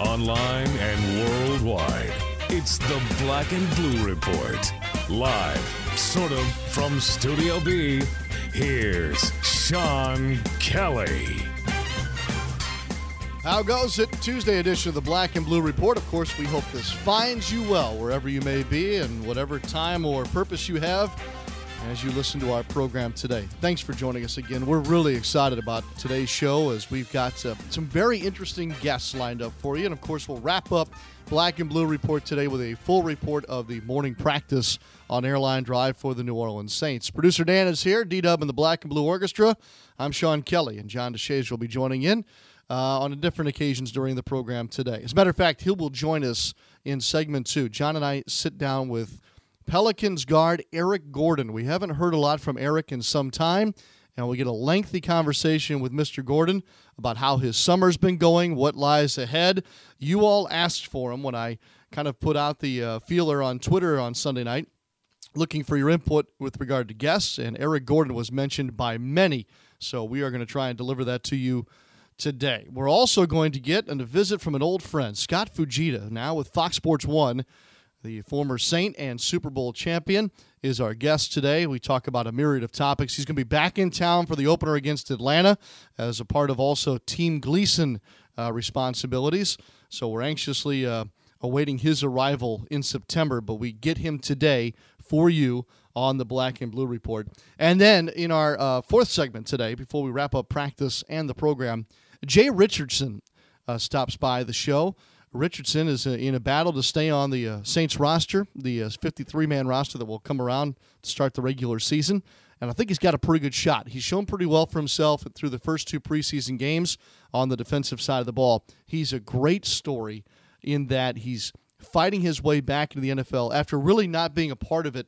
Online and worldwide, it's the Black and Blue Report. Live, sort of, from Studio B, here's Sean Kelly. How goes it? Tuesday edition of the Black and Blue Report. Of course, we hope this finds you well wherever you may be and whatever time or purpose you have as you listen to our program today. Thanks for joining us again. We're really excited about today's show as we've got uh, some very interesting guests lined up for you. And of course, we'll wrap up Black and Blue Report today with a full report of the morning practice on Airline Drive for the New Orleans Saints. Producer Dan is here, D Dub and the Black and Blue Orchestra. I'm Sean Kelly, and John DeShazier will be joining in uh, on different occasions during the program today. As a matter of fact, he will join us in segment two. John and I sit down with Pelicans guard Eric Gordon. We haven't heard a lot from Eric in some time, and we get a lengthy conversation with Mr. Gordon about how his summer's been going, what lies ahead. You all asked for him when I kind of put out the uh, feeler on Twitter on Sunday night looking for your input with regard to guests, and Eric Gordon was mentioned by many. So we are going to try and deliver that to you today. We're also going to get a visit from an old friend, Scott Fujita, now with Fox Sports One. The former Saint and Super Bowl champion is our guest today. We talk about a myriad of topics. He's going to be back in town for the opener against Atlanta as a part of also Team Gleason uh, responsibilities. So we're anxiously uh, awaiting his arrival in September, but we get him today for you on the Black and Blue Report. And then in our uh, fourth segment today, before we wrap up practice and the program, Jay Richardson uh, stops by the show. Richardson is uh, in a battle to stay on the uh, Saints roster, the 53 man roster that will come around to start the regular season. And I think he's got a pretty good shot. He's shown pretty well for himself through the first two preseason games on the defensive side of the ball. He's a great story in that he's fighting his way back into the NFL after really not being a part of it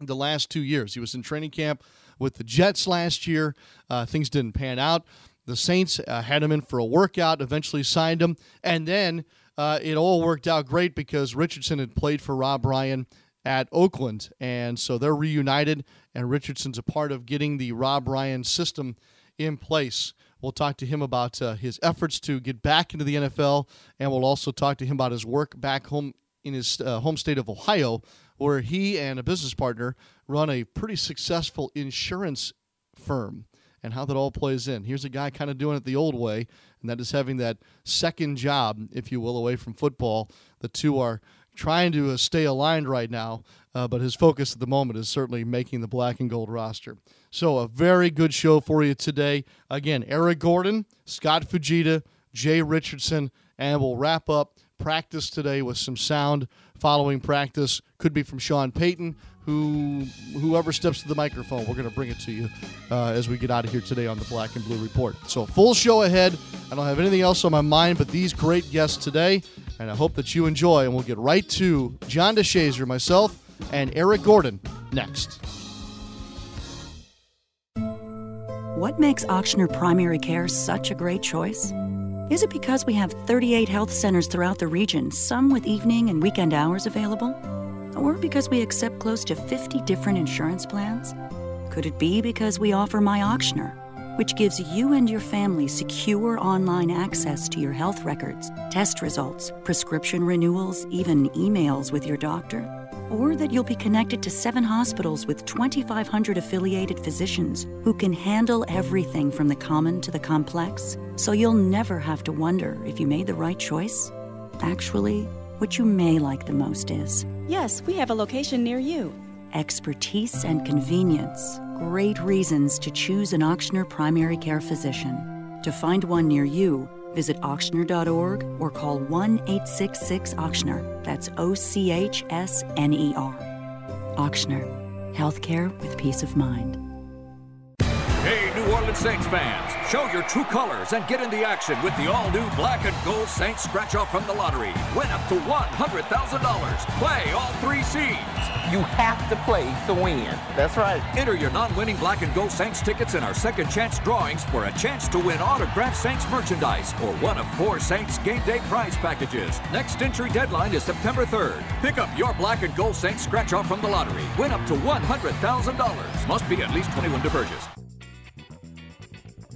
the last two years. He was in training camp with the Jets last year. Uh, things didn't pan out. The Saints uh, had him in for a workout, eventually signed him, and then uh, it all worked out great because Richardson had played for Rob Ryan at Oakland, and so they're reunited. And Richardson's a part of getting the Rob Ryan system in place. We'll talk to him about uh, his efforts to get back into the NFL, and we'll also talk to him about his work back home in his uh, home state of Ohio, where he and a business partner run a pretty successful insurance firm and how that all plays in. Here's a guy kind of doing it the old way, and that is having that second job, if you will, away from football. The two are trying to uh, stay aligned right now, uh, but his focus at the moment is certainly making the black and gold roster. So, a very good show for you today. Again, Eric Gordon, Scott Fujita, Jay Richardson, and we'll wrap up practice today with some sound following practice. Could be from Sean Payton, who whoever steps to the microphone, we're going to bring it to you uh, as we get out of here today on the Black and Blue Report. So, full show ahead. I don't have anything else on my mind but these great guests today, and I hope that you enjoy. And we'll get right to John DeShazier, myself, and Eric Gordon next. What makes Ochsner Primary Care such a great choice? Is it because we have 38 health centers throughout the region, some with evening and weekend hours available? Or because we accept close to 50 different insurance plans? Could it be because we offer My Ochsner, which gives you and your family secure online access to your health records, test results, prescription renewals, even emails with your doctor? Or that you'll be connected to seven hospitals with 2,500 affiliated physicians who can handle everything from the common to the complex, so you'll never have to wonder if you made the right choice? Actually, what you may like the most is Yes, we have a location near you. expertise and convenience. Great reasons to choose an Ochsner primary care physician. To find one near you, visit ochsner.org or call 1 866 Ochsner. That's O C H S N E R. Ochsner. Healthcare with peace of mind. Hey, New Orleans Saints fans, show your true colors and get in the action with the all-new black and gold Saints scratch-off from the lottery. Win up to $100,000. Play all three seeds. You have to play to win. That's right. Enter your non-winning black and gold Saints tickets in our second chance drawings for a chance to win autographed Saints merchandise or one of four Saints game day prize packages. Next entry deadline is September 3rd. Pick up your black and gold Saints scratch-off from the lottery. Win up to $100,000. Must be at least 21 to purchase.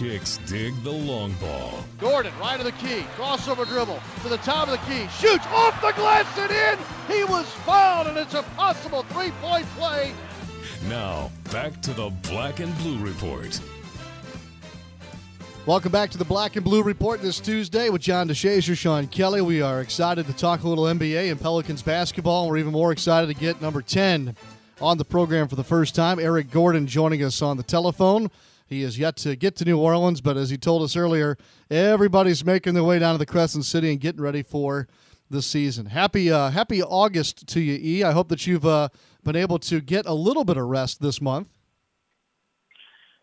Chicks dig the long ball. Gordon, right of the key, crossover dribble to the top of the key, shoots off the glass and in. He was fouled, and it's a possible three-point play. Now, back to the Black and Blue Report. Welcome back to the Black and Blue Report this Tuesday with John DeShazier, Sean Kelly. We are excited to talk a little NBA and Pelicans basketball. We're even more excited to get number 10 on the program for the first time. Eric Gordon joining us on the telephone. He is yet to get to New Orleans, but as he told us earlier, everybody's making their way down to the Crescent City and getting ready for the season. Happy uh, Happy August to you, E. I hope that you've uh, been able to get a little bit of rest this month.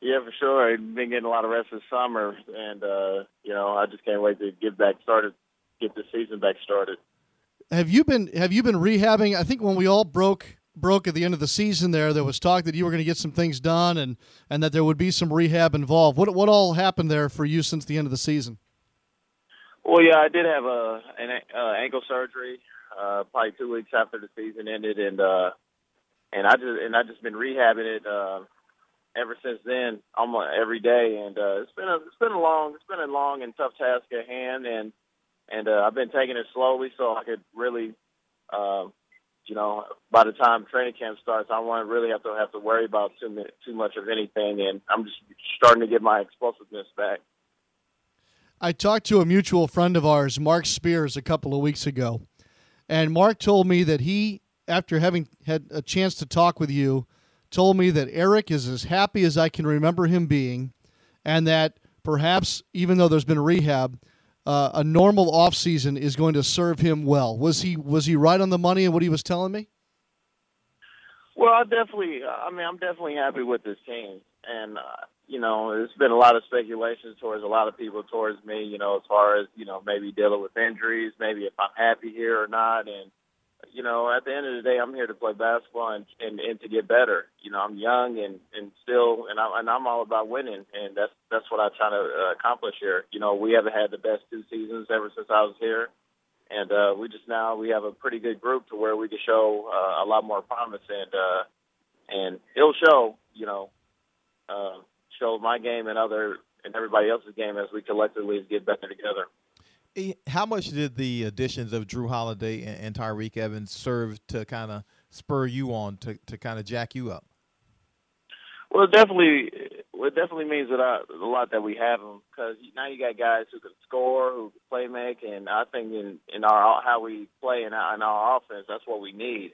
Yeah, for sure. I've been getting a lot of rest this summer, and uh, you know, I just can't wait to get back started, get the season back started. Have you been Have you been rehabbing? I think when we all broke broke at the end of the season, there there was talk that you were going to get some things done, and and that there would be some rehab involved. What what all happened there for you since the end of the season? Well, yeah, I did have a an uh, ankle surgery, uh, probably two weeks after the season ended, and uh, and I just and I just been rehabbing it. Uh, ever since then, almost every day, and uh, it's been a it's been a long it's been a long and tough task at hand, and and uh, I've been taking it slowly so I could really, uh, you know, by the time training camp starts, I won't really have to have to worry about too too much of anything, and I'm just starting to get my explosiveness back. I talked to a mutual friend of ours, Marc Spears, a couple of weeks ago, and Mark told me that he, after having had a chance to talk with you told me that Eric is as happy as I can remember him being, and that perhaps even though there's been rehab, uh, a normal off season is going to serve him well. Was he was he right on the money in what he was telling me? Well, I definitely. I mean, I'm definitely happy with this team, and uh, you know, there's been a lot of speculations towards a lot of people towards me. You know, as far as you know, maybe dealing with injuries, maybe if I'm happy here or not, and you know, at the end of the day, I'm here to play basketball and, and, and to get better. You know, I'm young and, and still, and I'm, and I'm all about winning, and that's that's what I try to uh, accomplish here. You know, we haven't had the best two seasons ever since I was here, and uh, we just now we have a pretty good group to where we can show uh, a lot more promise, and uh, and it'll show. You know, uh, show my game and other and everybody else's game as we collectively get better together. How much did the additions of Jrue Holiday and, and Tyreke Evans serve to kind of spur you on to, to kind of jack you up? Well, it definitely, it definitely means that I, a lot that we have them because now you got guys who can score, who can play make, and I think in in our how we play in our, in our offense, that's what we need.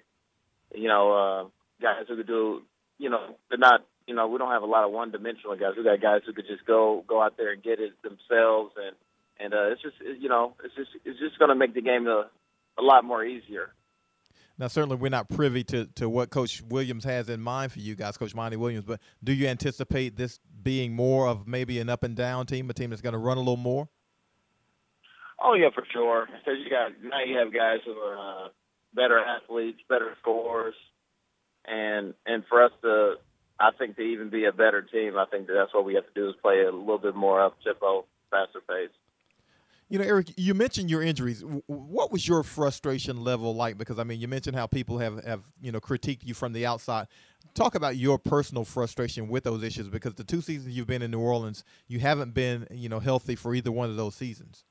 You know, uh, guys who could do, you know, they're not, you know, we don't have a lot of one dimensional guys. We got guys who could just go go out there and get it themselves and and uh, it's just you know it's just it's just going to make the game a, a lot more easier. Now, certainly, we're not privy to, to what Coach Williams has in mind for you guys, Coach Monty Williams. But do you anticipate this being more of maybe an up and down team, a team that's going to run a little more? Oh yeah, for sure. Because you got now you have guys who are uh, better athletes, better scorers, and and for us to, I think to even be a better team, I think that that's what we have to do is play a little bit more up tempo, faster pace. You know, Eric, you mentioned your injuries. What was your frustration level like? Because I mean, you mentioned how people have have you know critiqued you from the outside. Talk about your personal frustration with those issues because the two seasons you've been in New Orleans, you haven't been you know healthy for either one of those seasons.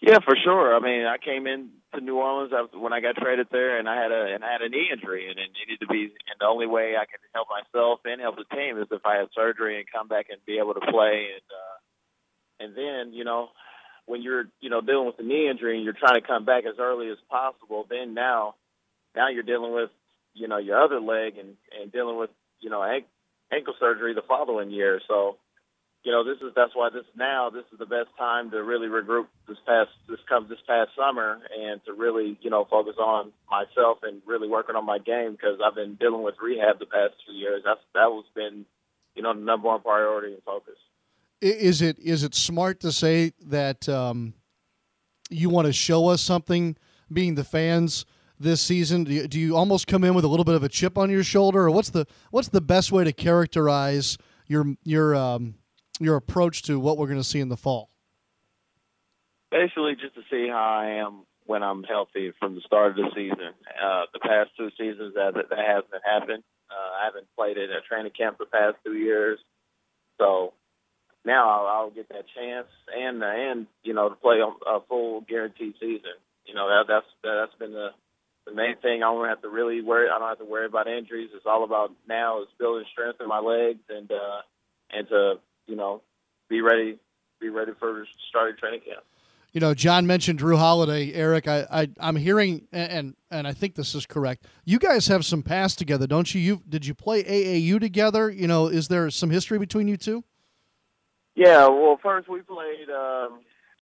Yeah, for sure. I mean, I came in to New Orleans when I got traded there, and I had a and I had a knee injury, and it needed to be. And the only way I could help myself and help the team is if I had surgery and come back and be able to play. And uh, and then you know, when you're you know dealing with the knee injury and you're trying to come back as early as possible, then now now you're dealing with you know your other leg and and dealing with you know ankle surgery the following year. So you know, this is that's why this now this is the best time to really regroup this past this comes this past summer and to really you know focus on myself and really working on my game because I've been dealing with rehab the past two years. That's that was been you know the number one priority and focus. Is it is it smart to say that um, you want to show us something, being the fans? This season, do you, do you almost come in with a little bit of a chip on your shoulder, or what's the what's the best way to characterize your your um, your approach to what we're going to see in the fall? Basically, just to see how I am when I'm healthy from the start of the season. Uh, the past two seasons that that hasn't happened. Uh, I haven't played in a training camp the past two years, so now I'll, I'll get that chance and and you know to play a full guaranteed season. You know that that's that's been the the main thing. I don't have to really worry. I don't have to worry about injuries. It's all about now is building strength in my legs and uh, and to you know, be ready, be ready for starting training camp. You know, John mentioned Jrue Holiday. Eric, I, I I'm hearing, and and I think this is correct. You guys have some past together, don't you? You did you play AAU together? You know, is there some history between you two? Yeah. Well, first we played. Um,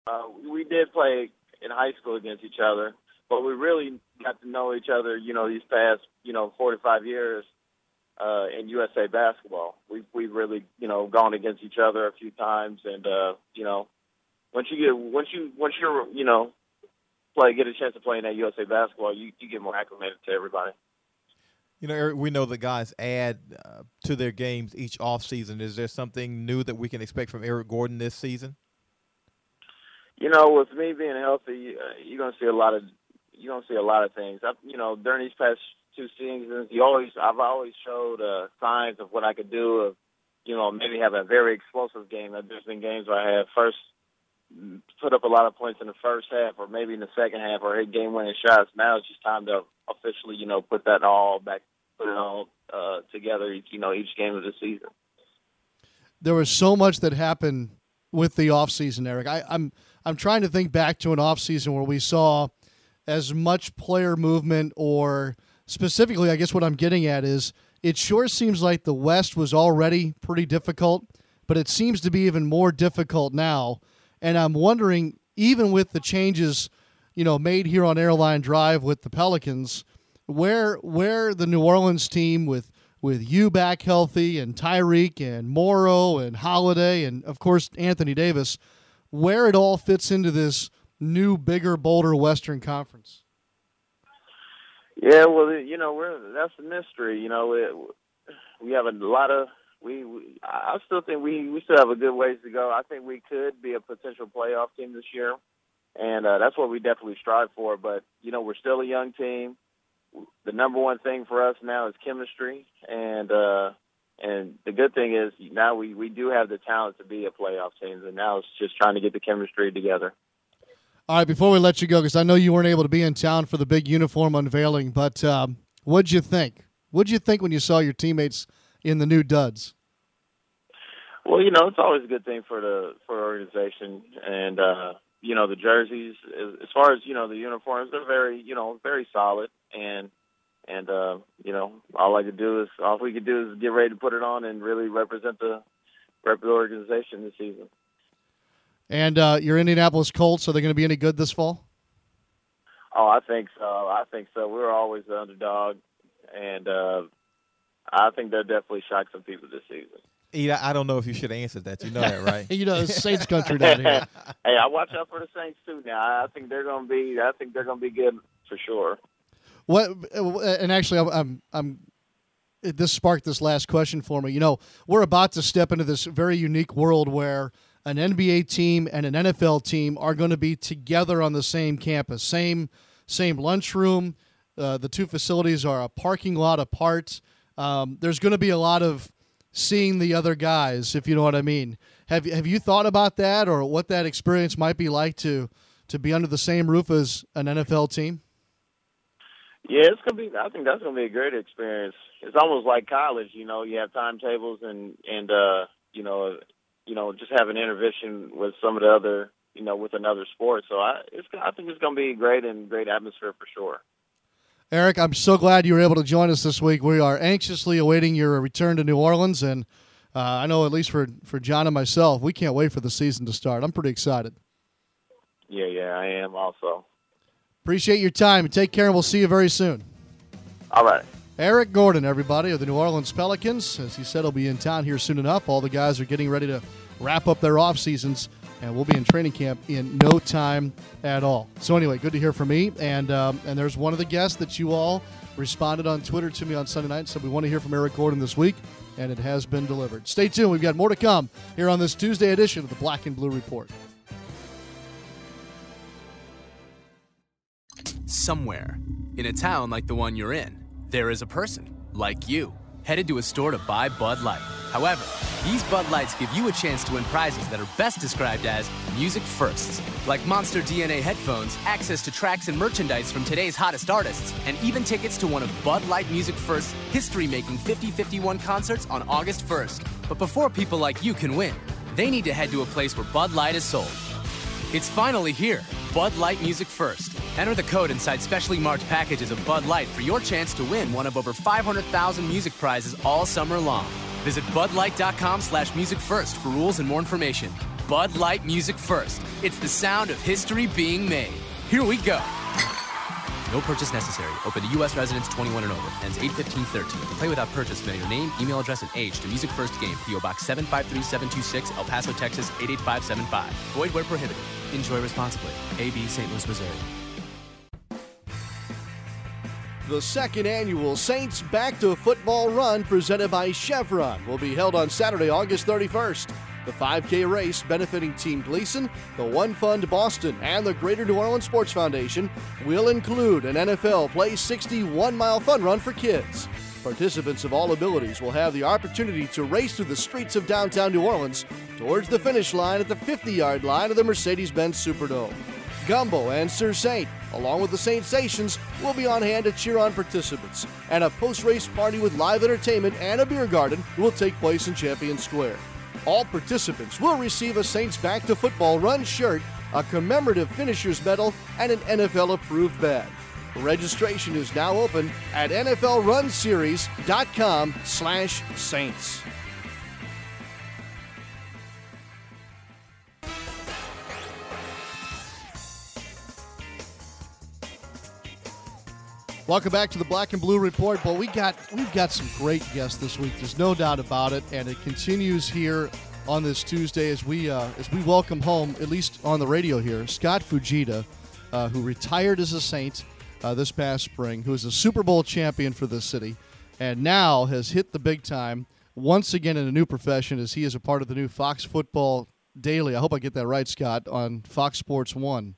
uh, we did play in high school against each other, but we really got to know each other. You know, these past you know 45 years uh, in USA basketball. We've we've really you know gone against each other a few times, and uh, you know once you get once you once you're you know play get a chance to play in that USA basketball, you you get more acclimated to everybody. You know, Eric, we know the guys add uh, to their games each off season. Is there something new that we can expect from Eric Gordon this season? You know, with me being healthy, uh, you're gonna see a lot of you're gonna see a lot of things. I, you know, during these past two seasons, you always I've always showed uh, signs of what I could do. Of you know maybe have a very explosive game. There's been games where I have first put up a lot of points in the first half, or maybe in the second half, or hit game-winning shots. Now it's just time to officially you know put that all back, put it all uh, together. You know each game of the season. There was so much that happened with the offseason, Eric. I, I'm I'm trying to think back to an offseason where we saw as much player movement or specifically, I guess what I'm getting at is it sure seems like the West was already pretty difficult, but it seems to be even more difficult now. And I'm wondering, even with the changes, you know, made here on Airline Drive with the Pelicans, where where the New Orleans team with with you back healthy and Tyreke and Morrow and Holiday and of course Anthony Davis, where it all fits into this new, bigger, bolder Western Conference. Yeah, well, you know, we're that's a mystery. You know, it, we have a lot of we, we. I still think we we still have a good ways to go. I think we could be a potential playoff team this year, and uh, that's what we definitely strive for. But you know, we're still a young team. The number one thing for us now is chemistry, and uh, and the good thing is now we we do have the talent to be a playoff team, and now it's just trying to get the chemistry together. All right, before we let you go, because I know you weren't able to be in town for the big uniform unveiling, but um, what'd you think? What'd you think when you saw your teammates in the new duds? Well, you know, it's always a good thing for the for the organization, and uh, you know, the jerseys. As far as you know, the uniforms, they're very, you know, very solid, and and uh, you know, all I could do is all we could do is get ready to put it on and really represent the represent the organization this season. And uh, your Indianapolis Colts, are they going to be any good this fall? Oh, I think so. I think so. We were always the underdog, and uh, I think they'll definitely shock some people this season. I don't know if you should answer that. You know that, right? you know, Saints country down here. hey, I watch out for the Saints too. Now, I think they're going to be. I think they're going to be good for sure. What? And actually, I'm, I'm. This sparked this last question for me. You know, we're about to step into this very unique world where an NBA team and an NFL team are going to be together on the same campus, same same lunchroom. Uh, the two facilities are a parking lot apart. Um, there's going to be a lot of seeing the other guys, if you know what I mean. Have have you thought about that, or what that experience might be like to to be under the same roof as an NFL team? Yeah, it's gonna be. I think that's gonna be a great experience. It's almost like college. You know, you have timetables and and uh, you know, you know, just have an intervention with some of the other, you know, with another sport. So I, it's I think it's gonna be great and great atmosphere for sure. Eric, I'm so glad you were able to join us this week. We are anxiously awaiting your return to New Orleans, and uh, I know at least for for John and myself, we can't wait for the season to start. I'm pretty excited. Yeah, yeah, I am also. Appreciate your time. Take care, and we'll see you very soon. All right. Eric Gordon, everybody, of the New Orleans Pelicans. As he said, he'll be in town here soon enough. All the guys are getting ready to wrap up their off seasons, and we'll be in training camp in no time at all. So anyway, good to hear from me. And um, and there's one of the guests that you all responded on Twitter to me on Sunday night and said we want to hear from Eric Gordon this week, and it has been delivered. Stay tuned. We've got more to come here on this Tuesday edition of the Black and Blue Report. Somewhere, in a town like the one you're in, there is a person, like you, headed to a store to buy Bud Light. However, these Bud Lights give you a chance to win prizes that are best described as music firsts, like Monster DNA headphones, access to tracks and merchandise from today's hottest artists, and even tickets to one of Bud Light Music First's history making 5051 concerts on August 1st. But before people like you can win, they need to head to a place where Bud Light is sold. It's finally here. Bud Light Music First. Enter the code inside specially marked packages of Bud Light for your chance to win one of over 500,000 music prizes all summer long. Visit budlight.com slash music first for rules and more information. Bud Light Music First. It's the sound of history being made. Here we go. No purchase necessary. Open to U.S. residents 21 and over. Ends 8-15-13. Play without purchase. Mail your name, email address, and age to Music First Game. P.O. Box 753726, El Paso, Texas 88575. Void where prohibited. Enjoy responsibly. A.B. St. Louis, Missouri. The second annual Saints Back to Football Run presented by Chevron will be held on Saturday, August 31st. The 5K race benefiting Team Gleason, the One Fund Boston, and the Greater New Orleans Sports Foundation will include an NFL Play 60 one mile fun run for kids. Participants of all abilities will have the opportunity to race through the streets of downtown New Orleans towards the finish line at the 50 yard line of the Mercedes Benz Superdome. Gumbo and Sir Saint, along with the Saintsations, will be on hand to cheer on participants, and a post race party with live entertainment and a beer garden will take place in Champion Square. All participants will receive a Saints Back to Football Run shirt, a commemorative finisher's medal, and an NFL approved bag. Registration is now open at NFLRunSeries.com slash Saints. Welcome back to the Black and Blue Report. Well, we got we've got some great guests this week. There's no doubt about it, and it continues here on this Tuesday as we uh, as we welcome home, at least on the radio here, Scott Fujita, uh, who retired as a Saint uh, this past spring, who is a Super Bowl champion for this city, and now has hit the big time once again in a new profession as he is a part of the new Fox Football Daily. I hope I get that right, Scott, on Fox Sports One.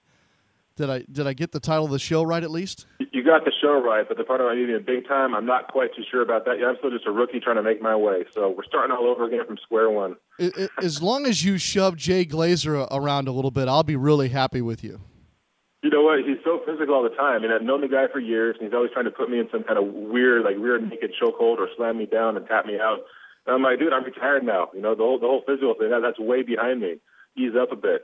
Did I did I get the title of the show right at least? You got the show right, but the part about needing a big time, I'm not quite too sure about that. Yeah, I'm still just a rookie trying to make my way. So we're starting all over again from square one. As long as you shove Jay Glazer around a little bit, I'll be really happy with you. You know what? He's so physical all the time, and I've known the guy for years, and he's always trying to put me in some kind of weird, like rear naked chokehold or slam me down and tap me out. And I'm like, dude, I'm retired now. You know, the whole the whole physical thing that, that's way behind me. Ease up a bit.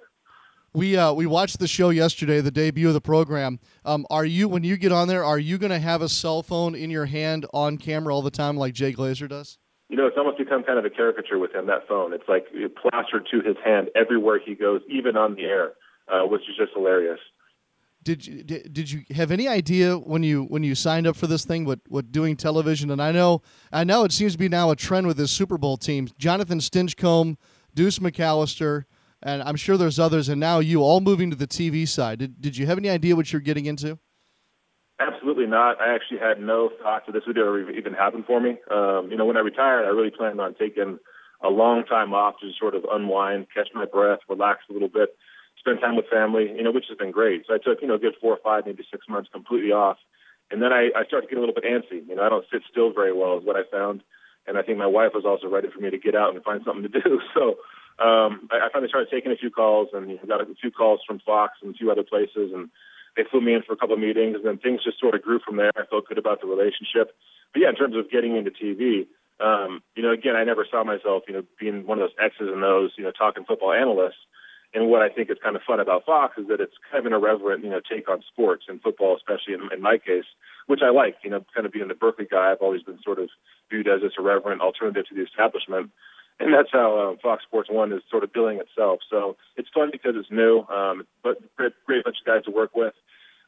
We uh, we watched the show yesterday, the debut of the program. Um, are you when you get on there? Are you going to have a cell phone in your hand on camera all the time, like Jay Glazer does? You know, it's almost become kind of a caricature with him. That phone, it's like plastered to his hand everywhere he goes, even on the air, uh, which is just hilarious. Did you did, did you have any idea when you when you signed up for this thing what what doing television? And I know I know it seems to be now a trend with this Super Bowl team. Jonathan Stinchcomb, Deuce McAllister and I'm sure there's others, and now you all moving to the TV side. Did, did you have any idea what you're getting into? Absolutely not. I actually had no thought that this would ever even happen for me. Um, you know, when I retired, I really planned on taking a long time off to sort of unwind, catch my breath, relax a little bit, spend time with family, you know, which has been great. So I took, you know, a good four or five, maybe six months completely off. And then I, I started to get a little bit antsy. You know, I don't sit still very well is what I found. And I think my wife was also ready for me to get out and find something to do. So um, I, I finally started taking a few calls and got a few calls from Fox and a few other places, and they flew me in for a couple of meetings, and then things just sort of grew from there. I felt good about the relationship. But yeah, in terms of getting into TV, um, you know, again, I never saw myself, you know, being one of those X's and O's, you know, talking football analysts. And what I think is kind of fun about Fox is that it's kind of an irreverent, you know, take on sports and football, especially in, in my case, which I like. You know, kind of being the Berkeley guy, I've always been sort of viewed as this irreverent alternative to the establishment and that's how uh, Fox Sports One is sort of billing itself. So it's fun because it's new, um, but great, great bunch of guys to work with.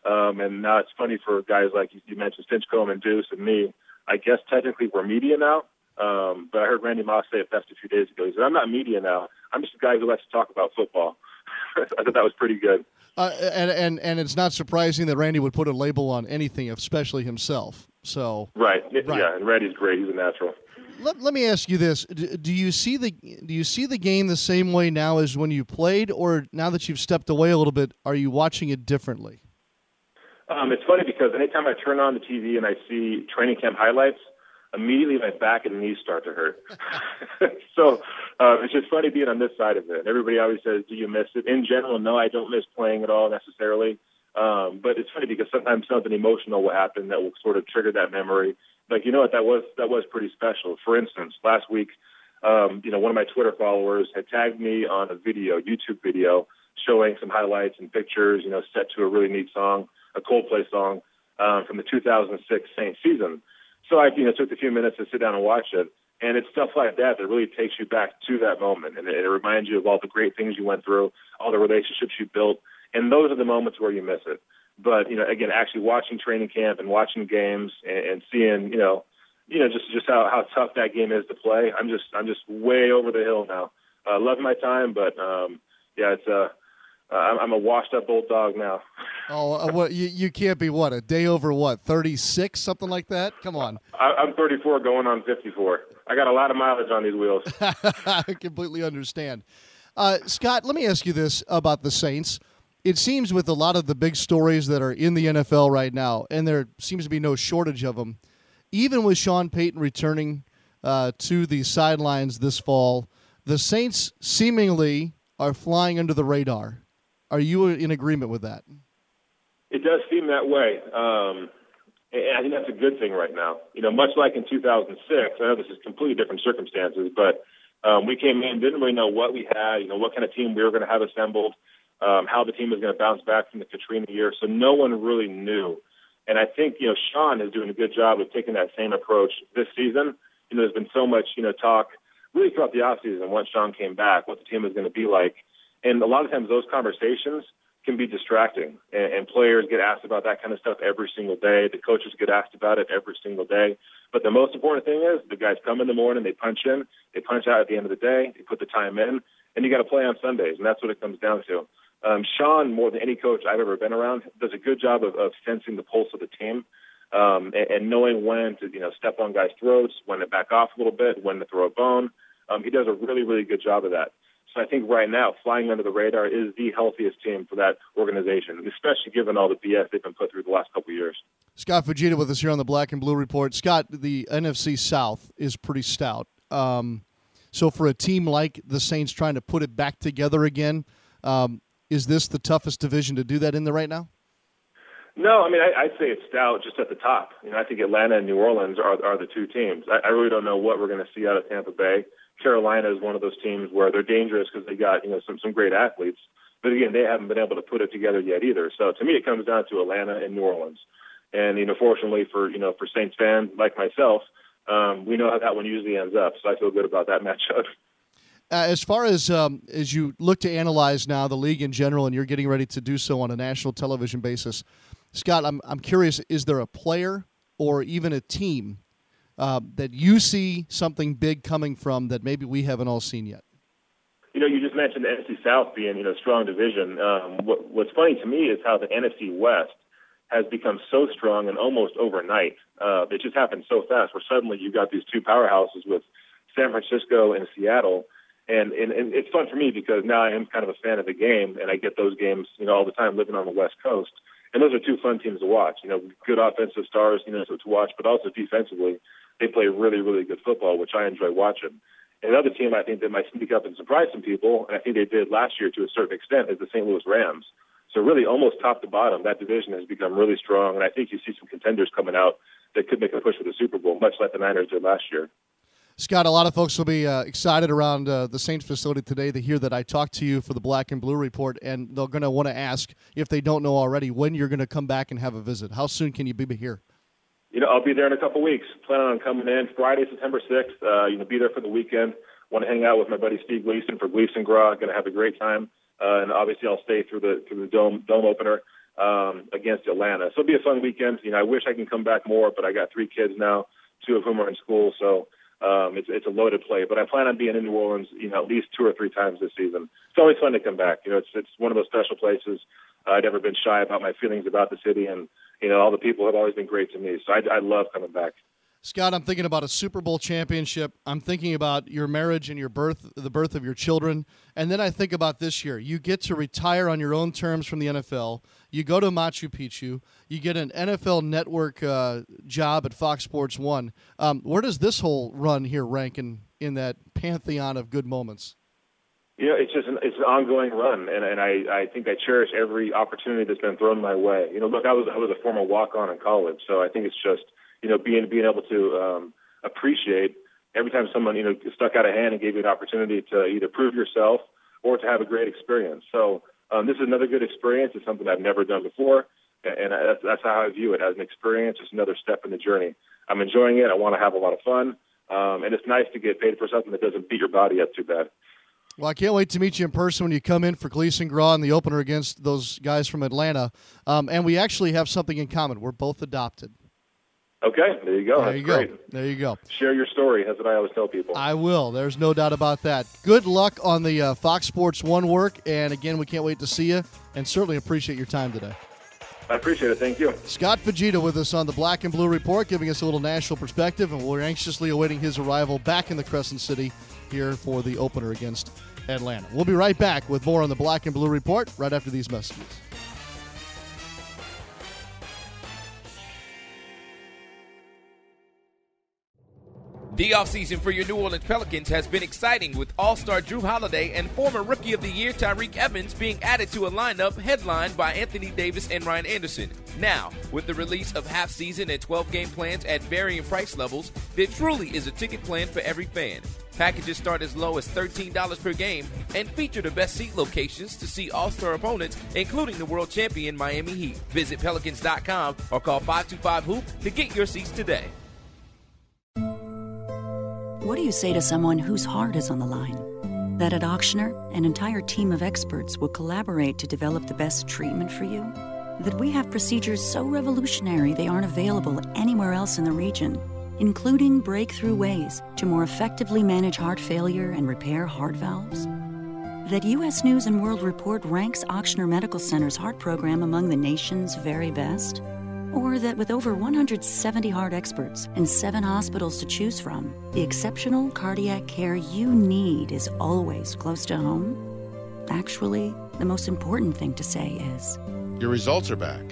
Um, and now it's funny for guys like you mentioned, Stinchcomb and Deuce and me. I guess technically we're media now, um, but I heard Randy Moss say it best a few days ago. He said, "I'm not media now. I'm just a guy who likes to talk about football." I thought that was pretty good. Uh, and and and it's not surprising that Randy would put a label on anything, especially himself. So right, right. yeah, and Randy's great. He's a natural let, let me ask you this: Do you see the do you see the game the same way now as when you played, or now that you've stepped away a little bit, are you watching it differently? Um, it's funny because anytime I turn on the TV and I see training camp highlights, immediately my back and knees start to hurt. so uh, it's just funny being on this side of it. Everybody always says, "Do you miss it?" In general, no, I don't miss playing at all necessarily. Um, but it's funny because sometimes something emotional will happen that will sort of trigger that memory, like you know what that was that was pretty special. For instance, last week, um, you know, one of my Twitter followers had tagged me on a video, YouTube video, showing some highlights and pictures, you know, set to a really neat song, a Coldplay song um, from the 2006 Saints season. So I, you know, took a few minutes to sit down and watch it. And it's stuff like that that really takes you back to that moment, and it, it reminds you of all the great things you went through, all the relationships you built, and those are the moments where you miss it. But you know, again, actually watching training camp and watching games and, and seeing, you know, you know, just just how how tough that game is to play. I'm just I'm just way over the hill now. Uh, love my time, but um, yeah, it's uh, uh, I'm a washed up old dog now. Oh, uh, what you you can't be what a day over what 36 something like that? Come on. I, I'm 34 going on 54. I got a lot of mileage on these wheels. I completely understand. Uh, Scott, let me ask you this about the Saints it seems with a lot of the big stories that are in the NFL right now, and there seems to be no shortage of them, even with Sean Payton returning uh, to the sidelines this fall, the Saints seemingly are flying under the radar. Are you in agreement with that? It does seem that way. Um, and I think that's a good thing right now. You know, much like in 2006, I know this is completely different circumstances, but um, we came in, didn't really know what we had, you know, what kind of team we were going to have assembled um, how the team was going to bounce back from the Katrina year. So no one really knew. And I think, you know, Sean is doing a good job of taking that same approach this season. You know, there's been so much, you know, talk really throughout the offseason once Sean came back, what the team is going to be like. And a lot of times those conversations can be distracting. And, and players get asked about that kind of stuff every single day. The coaches get asked about it every single day. But the most important thing is the guys come in the morning, they punch in, they punch out at the end of the day, they put the time in, and you got to play on Sundays. And that's what it comes down to. Um, Sean, more than any coach I've ever been around, does a good job of, of sensing the pulse of the team um, and, and knowing when to you know step on guys' throats, when to back off a little bit, when to throw a bone. Um, he does a really really good job of that. So I think right now, flying under the radar is the healthiest team for that organization, especially given all the BS they've been put through the last couple of years. Scott Fujita with us here on the Black and Blue Report. Scott, the NFC South is pretty stout. Um, so for a team like the Saints trying to put it back together again, um, is this the toughest division to do that in the right now? No, I mean I, I'd say it's stout just at the top. You know, I think Atlanta and New Orleans are are the two teams. I, I really don't know what we're going to see out of Tampa Bay. Carolina is one of those teams where they're dangerous because they got you know some some great athletes, but again they haven't been able to put it together yet either. So to me, it comes down to Atlanta and New Orleans. And you know, fortunately for you know for Saints fans like myself, um, we know how that one usually ends up. So I feel good about that matchup. Uh, as far as um, as you look to analyze now the league in general, and you're getting ready to do so on a national television basis, Scott, I'm I'm curious: is there a player or even a team uh, that you see something big coming from that maybe we haven't all seen yet? You know, you just mentioned the NFC South being you know strong division. Um, what, what's funny to me is how the NFC West has become so strong and almost overnight. Uh, it just happened so fast. Where suddenly you've got these two powerhouses with San Francisco and Seattle and, and and it's fun for me because now I am kind of a fan of the game, and I get those games, you know, all the time living on the West Coast. And those are two fun teams to watch. You know, good offensive stars, you know, to watch, but also defensively, they play really, really good football, which I enjoy watching. And another team I think that might sneak up and surprise some people, and I think they did last year to a certain extent, is the St. Louis Rams. So really, almost top to bottom, that division has become really strong, and I think you see some contenders coming out that could make a push for the Super Bowl, much like the Niners did last year. Scott, a lot of folks will be uh, excited around uh, the Saints facility today to hear that I talked to you for the Black and Blue report, and they're going to want to ask if they don't know already when you're going to come back and have a visit. How soon can you be here? You know, I'll be there in a couple weeks. Planning on coming in Friday, September 6th. Uh, you know, be there for the weekend. Want to hang out with my buddy Steve Gleason for Gleason Gras. Going to have a great time, uh, and obviously I'll stay through the through the dome dome opener um, against Atlanta. So it'll be a fun weekend. You know, I wish I can come back more, but I got three kids now, two of whom are in school, so um, it's it's a loaded play. But I plan on being in New Orleans, you know, at least two or three times this season. It's always fun to come back. You know, it's it's one of those special places. Uh, I've never been shy about my feelings about the city, and you know, all the people have always been great to me. So I, I love coming back. Scott, I'm thinking about a Super Bowl championship. I'm thinking about your marriage and your birth, the birth of your children. And then I think about this year. You get to retire on your own terms from the NFL. You go to Machu Picchu. You get an NFL network uh, job at Fox Sports 1. Um, where does this whole run here rank in, in that pantheon of good moments? You know, it's just an, it's an ongoing run, and and I I think I cherish every opportunity that's been thrown my way. You know, look, I was I was a former walk on in college, so I think it's just you know, being being able to um, appreciate every time someone you know stuck out a hand and gave you an opportunity to either prove yourself or to have a great experience. So um, this is another good experience. It's something I've never done before, and that's, that's how I view it as an experience. It's another step in the journey. I'm enjoying it. I want to have a lot of fun, um, and it's nice to get paid for something that doesn't beat your body up too bad. Well, I can't wait to meet you in person when you come in for Gleason Gras and the opener against those guys from Atlanta. Um, and we actually have something in common. We're both adopted. Okay, there you go. There That's you great. go. There you go. Share your story. That's what I always tell people. I will. There's no doubt about that. Good luck on the uh, Fox Sports One work. And again, we can't wait to see you and certainly appreciate your time today. I appreciate it. Thank you. Scott Fujita with us on the Black and Blue Report, giving us a little national perspective, and we're anxiously awaiting his arrival back in the Crescent City here for the opener against Atlanta. We'll be right back with more on the Black and Blue Report right after these messages. The offseason for your New Orleans Pelicans has been exciting with All Star Jrue Holiday and former Rookie of the Year Tyreke Evans being added to a lineup headlined by Anthony Davis and Ryan Anderson. Now, with the release of half season and 12 game plans at varying price levels, there truly is a ticket plan for every fan. Packages start as low as $13 per game and feature the best seat locations to see all star opponents, including the world champion Miami Heat. Visit Pelicans.com or call 525 Hoop to get your seats today. What do you say to someone whose heart is on the line? That at Ochsner, an entire team of experts will collaborate to develop the best treatment for you? That we have procedures so revolutionary they aren't available anywhere else in the region, including breakthrough ways to more effectively manage heart failure and repair heart valves? That U.S. News and World Report ranks Ochsner Medical Center's heart program among the nation's very best? Or that with over 170 heart experts and seven hospitals to choose from, the exceptional cardiac care you need is always close to home? Actually, the most important thing to say is Your results are back.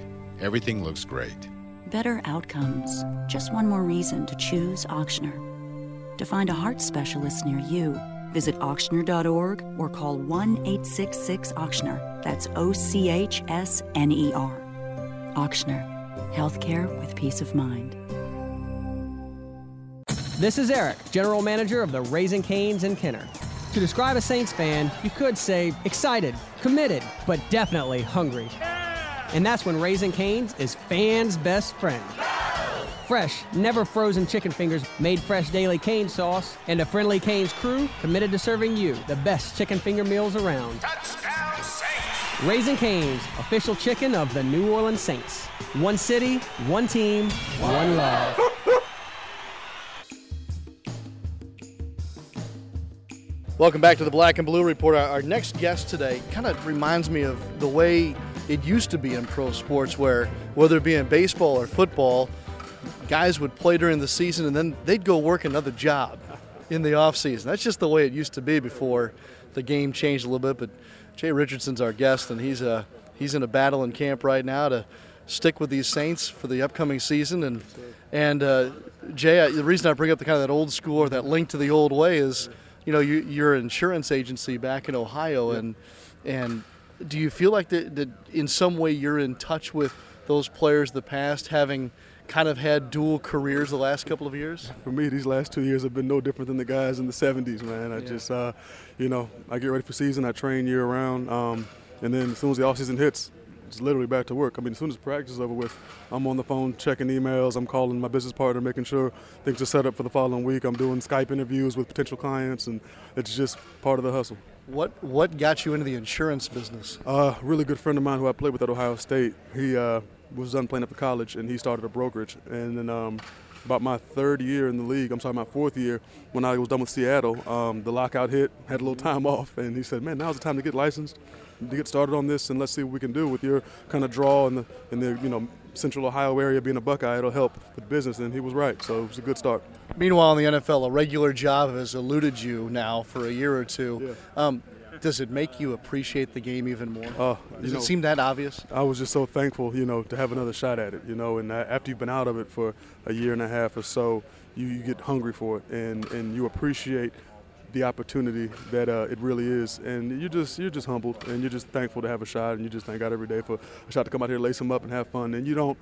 Everything looks great. better outcomes. Just one more reason to choose Ochsner. To find a heart specialist near you, visit ochsner.org or call 1 866 Ochsner. That's O C H S N E R. Ochsner. Healthcare with peace of mind. This is Eric, General Manager of the Raising Canes in Kenner. To describe a Saints fan, you could say excited, committed, but definitely hungry. And that's when Raising Canes is fans' best friend. Fresh, never frozen chicken fingers made fresh daily cane sauce, and a friendly Canes crew committed to serving you the best chicken finger meals around. Raising Canes, official chicken of the New Orleans Saints. One city, one team, one love. Welcome back to the Black and Blue Report. Our, our next guest today kind of reminds me of the way it used to be in pro sports, where whether it be in baseball or football, guys would play during the season and then they'd go work another job in the off season. That's just the way it used to be before the game changed a little bit. But Jay Richardson's our guest, and he's uh, he's in a battle in camp right now to stick with these Saints for the upcoming season. And and uh, Jay, I, the reason I bring up the kind of that old school or that link to the old way is you know, you, you're an insurance agency back in Ohio, and and do you feel like that, that in some way you're in touch with those players of the past, having kind of had dual careers the last couple of years? For me, these last two years have been no different than the guys in the 70s, man. I Yeah. just, uh, you know, I get ready for season, I train year round, um, and then as soon as the offseason hits, it's literally back to work. I mean, as soon as practice is over with, I'm on the phone checking emails, I'm calling my business partner, making sure things are set up for the following week. I'm doing Skype interviews with potential clients, and it's just part of the hustle. What what got you into the insurance business? Uh, a really good friend of mine who I played with at Ohio State. He uh, was done playing up at college, and he started a brokerage. And then um, about my third year in the league, I'm sorry, my fourth year, when I was done with Seattle, um, the lockout hit. Had a little time off, and he said, "Man, now's the time to get licensed, to get started on this, and let's see what we can do with your kind of draw in the in the you know Central Ohio area, being a Buckeye, it'll help with business." And he was right, so it was a good start. Meanwhile, in the NFL, a regular job has eluded you now for a year or two. Um, does it make you appreciate the game even more? Uh, does you it seem that obvious? I was just so thankful, you know, to have another shot at it, you know. And after you've been out of it for a year and a half or so, you, you get hungry for it, and, and you appreciate the opportunity that uh, it really is, and you're just you're just humbled, and you're just thankful to have a shot, and you just thank God every day for a shot to come out here, lace them up, and have fun, and you don't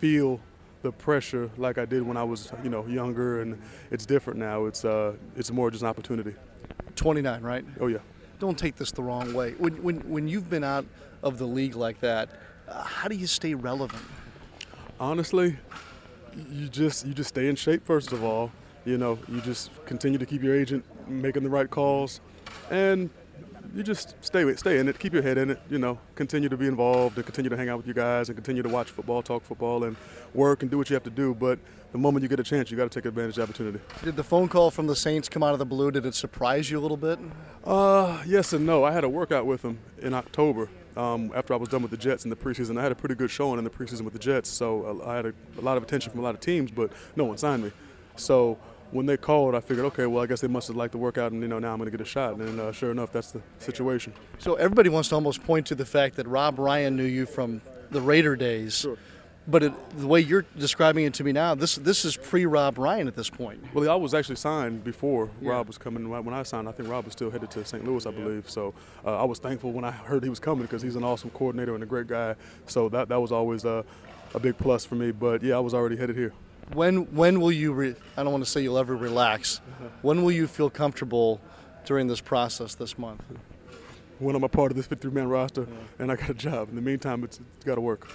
feel the pressure like I did when I was, you know, younger, and it's different now. It's uh, it's more just an opportunity. 29, right? Oh yeah. Don't take this the wrong way. When when when you've been out of the league like that, uh, how do you stay relevant? honestly, you just you just stay in shape first of all. You know, you just continue to keep your agent making the right calls, and you just stay stay in it, keep your head in it. You know, continue to be involved and continue to hang out with you guys and continue to watch football, talk football, and work and do what you have to do. But the moment you get a chance, you got to take advantage of the opportunity. Did the phone call from the Saints come out of the blue? Did it surprise you a little bit? Uh, yes and no. I had a workout with them in October um, after I was done with the Jets in the preseason. I had a pretty good showing in the preseason with the Jets, so I had a, a lot of attention from a lot of teams, but no one signed me. So when they called, I figured, okay, well, I guess they must have liked the workout, and you know, now I'm going to get a shot. And uh, sure enough, that's the situation. So everybody wants to almost point to the fact that Rob Ryan knew you from the Raider days. But it, the way you're describing it to me now, this this is pre-Rob Ryan at this point. Well, I was actually signed before Yeah. Rob was coming. When I signed, I think Rob was still headed to St. Louis, I believe. So uh, I was thankful when I heard he was coming because he's an awesome coordinator and a great guy. So that that was always a, a big plus for me. But yeah, I was already headed here. When when will you? Re, I don't want to say you'll ever relax. When will you feel comfortable during this process this month? When I'm a part of this 53-man roster and I got a job. In the meantime, it's, it's got to work.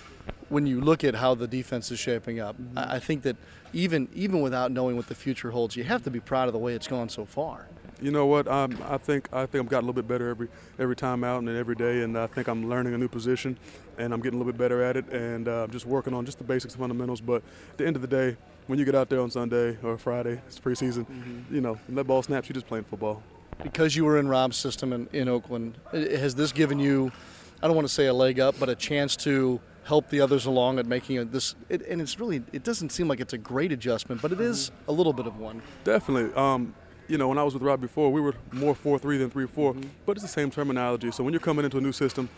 When you look at how the defense is shaping up, Mm-hmm. I think that even even without knowing what the future holds, you have to be proud of the way it's gone so far. You know what? Um, I think I think I'm gotten a little bit better every every time out and every day, and I think I'm learning a new position, and I'm getting a little bit better at it, and uh, just working on just the basics, fundamentals. But at the end of the day, when you get out there on Sunday or Friday, it's preseason. You know, when that ball snaps, you're just playing football. Because you were in Rob's system in, in Oakland, has this given you, I don't want to say a leg up, but a chance to help the others along at making a, this? It, and it's really, it doesn't seem like it's a great adjustment, but it is a little bit of one. Definitely. Um, you know, when I was with Rob before, we were more 4 3 than 3 4, mm-hmm. but it's the same terminology. So when you're coming into a new system,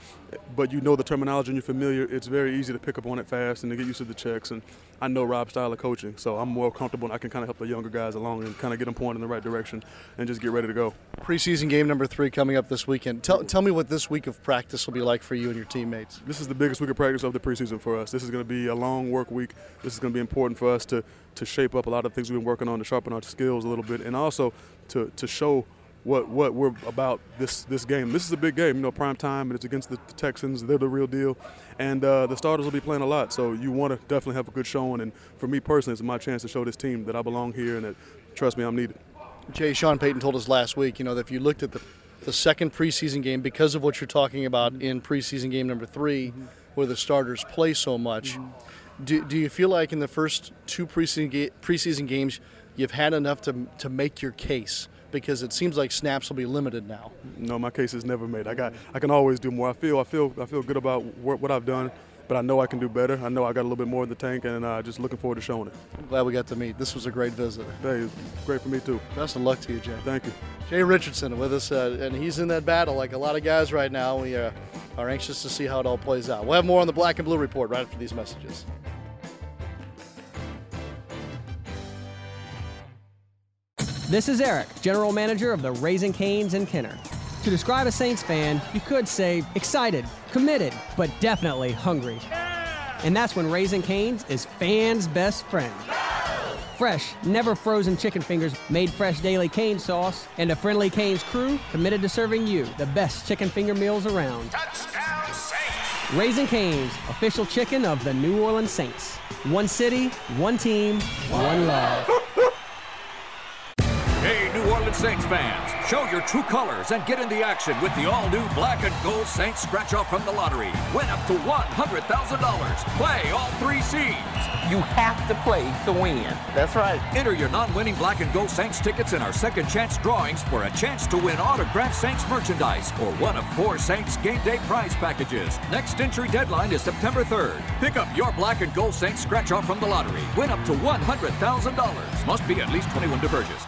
but you know the terminology and you're familiar, it's very easy to pick up on it fast and to get used to the checks. And I know Rob's style of coaching, so I'm more comfortable and I can kind of help the younger guys along and kind of get them pointed in the right direction and just get ready to go. Preseason game number three coming up this weekend. Tell, tell me what this week of practice will be like for you and your teammates. This is the biggest week of practice of the preseason for us. This is going to be a long work week. This is going to be important for us to, to shape up a lot of things we've been working on, to sharpen our skills a little bit, and also to, to show what what we're about this this game. This is a big game, you know, prime time, and it's against the, the Texans. They're the real deal, and uh, the starters will be playing a lot. So you want to definitely have a good showing. And for me personally, it's my chance to show this team that I belong here and that trust me, I'm needed. Jay Sean Payton told us last week, you know, that if you looked at the, the second preseason game, because of what you're talking about in preseason game number 3 where the starters play so much, do, do you feel like in the first two preseason, ga- preseason games you've had enough to, to make your case? Because it seems like snaps will be limited now. No, my case is never made. I got I can always do more. I feel I feel I feel good about what, what I've done, but I know I can do better. I know I got a little bit more in the tank, and uh, just looking forward to showing it. I'm glad we got to meet. This was a great visit. Hey, great for me too. Best of luck to you, Jay. Thank you. Jay Richardson with us, uh, and he's in that battle like a lot of guys right now. We uh, are anxious to see how it all plays out. We'll have more on the Black and Blue Report right after these messages. This is Eric, General Manager of the Raising Canes in Kenner. To describe a Saints fan, you could say excited, committed, but definitely hungry. And that's when Raising Canes is fans' best friend. Fresh, never frozen chicken fingers made fresh daily cane sauce, and a friendly Canes crew committed to serving you the best chicken finger meals around. Touchdown Saints! Raising Canes, official chicken of the New Orleans Saints. One city, one team, one love. Hey, Saints fans, show your true colors and get in the action with the all-new black and gold Saints scratch-off from the lottery. Win up to $100,000. Play all three seeds. You have to play to win. That's right. Enter your non-winning black and gold Saints tickets in our second chance drawings for a chance to win autographed Saints merchandise or one of four Saints game day prize packages. Next entry deadline is September 3rd. Pick up your black and gold Saints scratch-off from the lottery. Win up to $100,000. Must be at least 21 to purchase.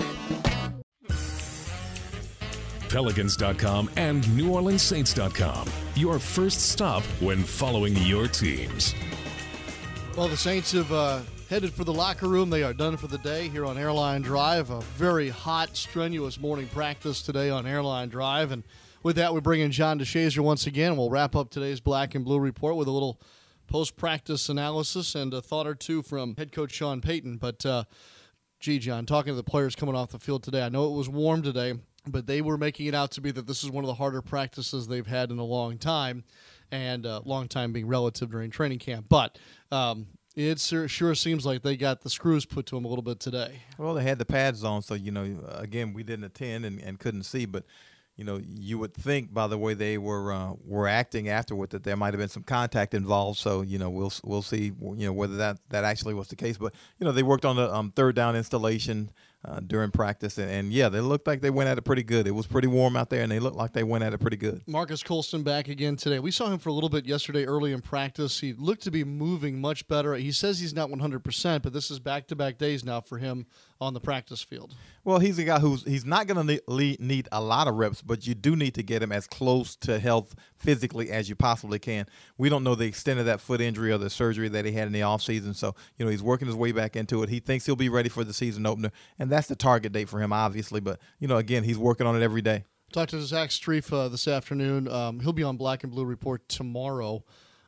Pelicans.com and NewOrleansSaints.com. Your first stop when following your teams. Well, the Saints have uh, headed for the locker room. They are done for the day here on Airline Drive. A very hot, strenuous morning practice today on Airline Drive. And with that, we bring in John DeShazier once again. We'll wrap up today's Black and Blue report with a little post practice analysis and a thought or two from head coach Sean Payton. But, uh, gee, John, talking to the players coming off the field today, I know it was warm today, but they were making it out to be that this is one of the harder practices they've had in a long time, and uh, long time being relative during training camp. But um, it sure, seems like they got the screws put to them a little bit today. Well, they had the pads on, so you know, again, we didn't attend and, and couldn't see, but you know, you would think by the way they were uh, were acting afterward that there might have been some contact involved. So you know, we'll we'll see you know whether that that actually was the case. But you know, they worked on the um, third down installation. Uh, during practice, and, and, yeah, they looked like they went at it pretty good. It was pretty warm out there, and they looked like they went at it pretty good. Marques Colston back again today. We saw him for a little bit yesterday early in practice. He looked to be moving much better. He says he's not 100%, but this is back to back days now for him on the practice field. Well, he's a guy who's he's not going to need, need a lot of reps, but you do need to get him as close to health physically as you possibly can. We don't know the extent of that foot injury or the surgery that he had in the offseason, so you know he's working his way back into it. He thinks he'll be ready for the season opener, and that's the target date for him, obviously. But you know, again, he's working on it every day. Talked to Zach Strief uh, this afternoon. Um, he'll be on Black and Blue Report tomorrow.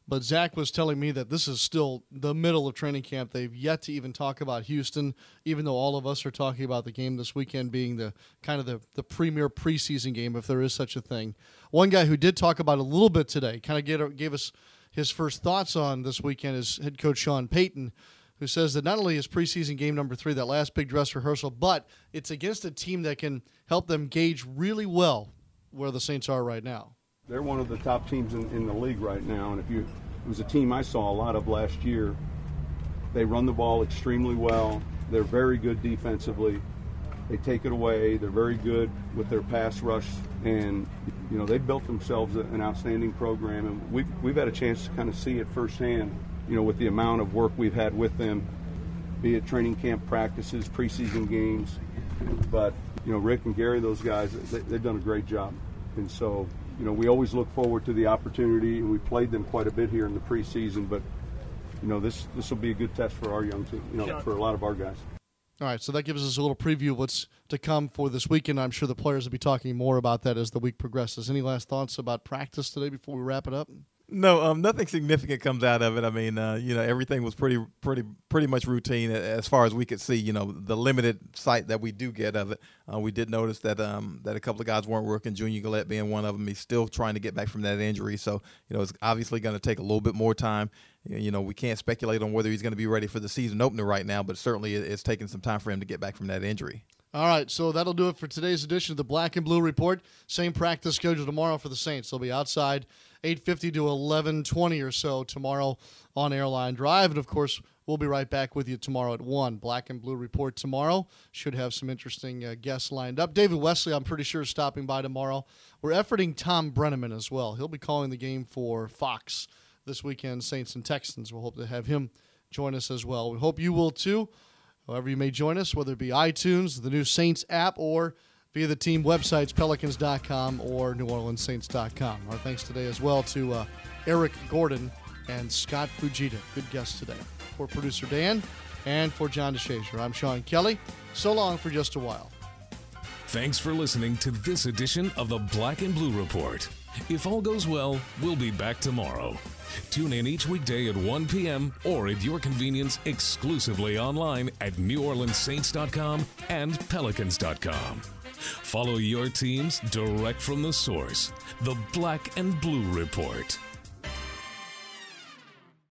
But Zach was telling me that this is still the middle of training camp. They've yet to even talk about Houston, even though all of us are talking about the game this weekend being the kind of the, the premier preseason game, if there is such a thing. One guy who did talk about a little bit today, kind of gave, gave us his first thoughts on this weekend, is head coach Sean Payton, who says that not only is preseason game number three, that last big dress rehearsal, but it's against a team that can help them gauge really well where the Saints are right now. They're one of the top teams in, in the league right now, and if you it was a team I saw a lot of last year. They run the ball extremely well. They're very good defensively. They take it away. They're very good with their pass rush, and you know they built themselves an outstanding program. And we've we've had a chance to kind of see it firsthand. You know, with the amount of work we've had with them, be it training camp practices, preseason games. But you know, Rick and Gary, those guys, they, they've done a great job. And so you know, we always look forward to the opportunity, and we played them quite a bit here in the preseason. But you know, this this will be a good test for our young team. You know, for a lot of our guys. All right, so that gives us a little preview of what's to come for this weekend. I'm sure the players will be talking more about that as the week progresses. Any last thoughts about practice today before we wrap it up? No, um, nothing significant comes out of it. I mean, uh, you know, everything was pretty, pretty, pretty much routine as far as we could see. You know, the limited sight that we do get of it, uh, we did notice that um, that a couple of guys weren't working. Junior Galette being one of them. He's still trying to get back from that injury, so you know, it's obviously going to take a little bit more time. You know, we can't speculate on whether he's going to be ready for the season opener right now, but certainly it's taking some time for him to get back from that injury. All right, so that'll do it for today's edition of the Black and Blue Report. Same practice schedule tomorrow for the Saints. They'll be outside 8:50 to 11:20 or so tomorrow on Airline Drive, and of course we'll be right back with you tomorrow at one. Black and Blue Report tomorrow should have some interesting uh, guests lined up. David Wesley, I'm pretty sure, is stopping by tomorrow. We're efforting Tom Brennaman as well. He'll be calling the game for Fox this weekend, Saints and Texans. We'll hope to have him join us as well. We hope you will too. However, you may join us, whether it be iTunes, the new Saints app, or via the team websites, pelicans.com or neworleanssaints.com. Our thanks today as well to uh, Eric Gordon and Scott Fujita. Good guests today. For producer Dan and for John DeShazier, I'm Sean Kelly. So long for just a while. Thanks for listening to this edition of the Black and Blue Report. If all goes well, we'll be back tomorrow. Tune in each weekday at 1 p.m. or at your convenience exclusively online at NewOrleansSaints.com and Pelicans.com. Follow your teams direct from the source, the Black and Blue Report.